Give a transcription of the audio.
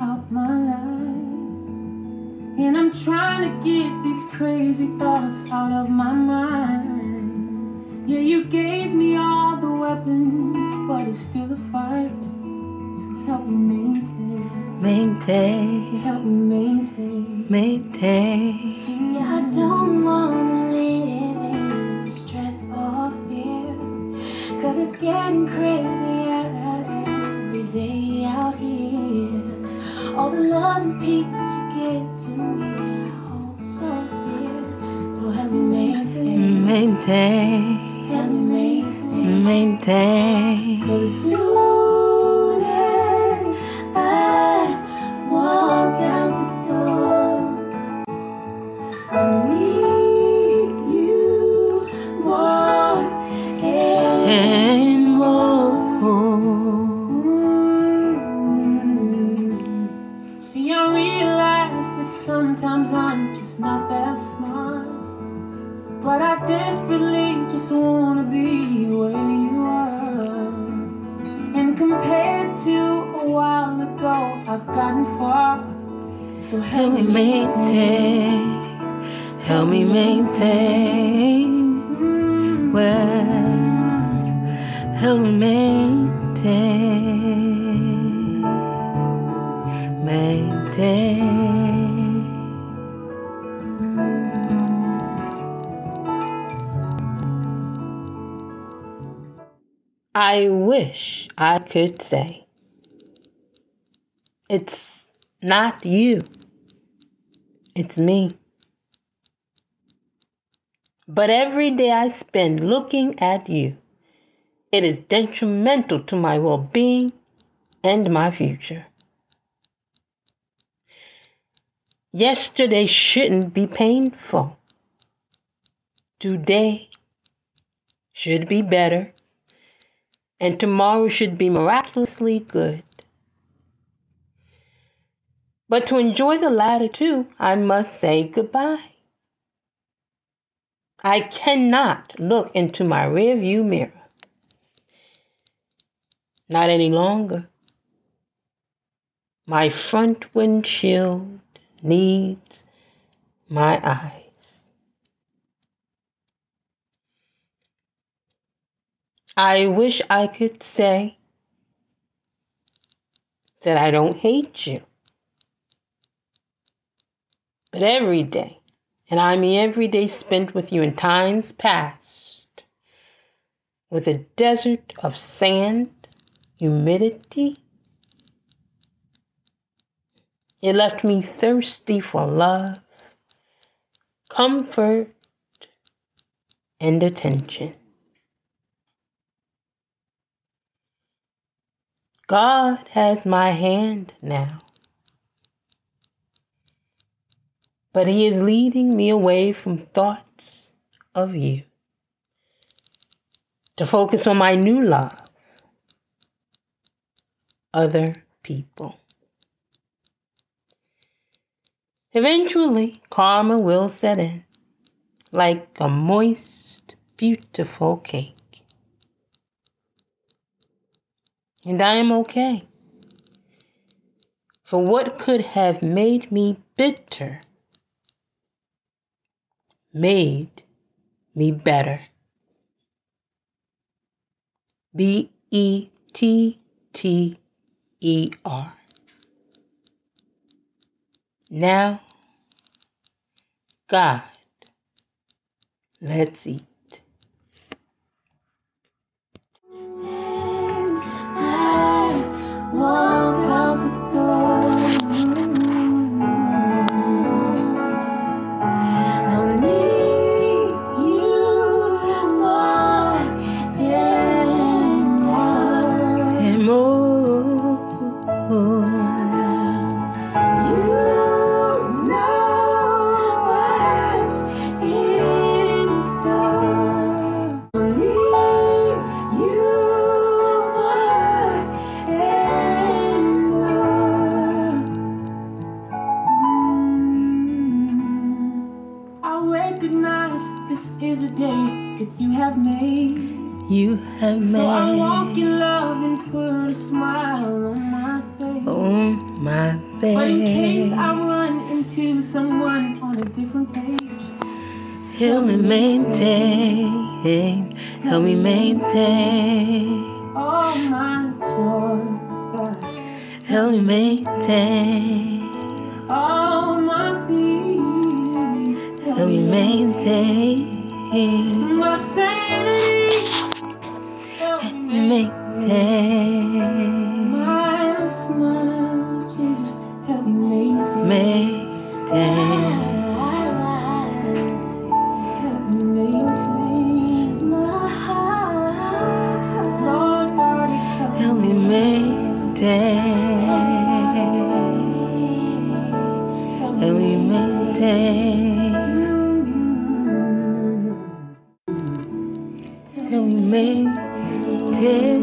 out my life. And I'm trying to get these crazy thoughts out of my mind. Yeah, you gave me all the weapons, but it's still a fight. So help me maintain. Maintain. Help me maintain. Maintain. Yeah, I don't wanna live in stress or fear. Cause it's getting crazy. All the love and peace you get to me, I hold so dear. So help me maintain, Maintain, help me maintain. maintain. Sometimes I'm just not that smart. But I desperately just wanna be where you are. And compared to a while ago, I've gotten far. So Help me maintain, help me maintain. Mm. Well, help me maintain, I wish I could say it's not you, it's me. But every day I spend looking at you, it is detrimental to my well being and my future. Yesterday shouldn't be painful. Today should be better. And tomorrow should be miraculously good. But to enjoy the latter too, I must say goodbye. I cannot look into my rearview mirror. Not any longer. My front windshield needs my eyes. I wish I could say that I don't hate you. But every day, and I mean every day spent with you in times past, was a desert of sand, humidity. It left me thirsty for love, comfort, and attention. God has my hand now. But He is leading me away from thoughts of you to focus on my new love, other people. Eventually, karma will set in like a moist, beautiful cake. And I am okay. For what could have made me bitter made me better. B E T T E R. Now, God, let's eat. Recognize this is a day that you have made. You have made. So I walk in love and put a smile on my face. on my But in case face. I run into someone on a different page. Help me maintain. Help me maintain. All my joy, Help me maintain. All my peace. Help me maintain. My sanity. Me Maintain. My smile, Jesus, help me. Maintain. Help me maintain. My heart. Lord God, help Help me maintain. Help me maintain tere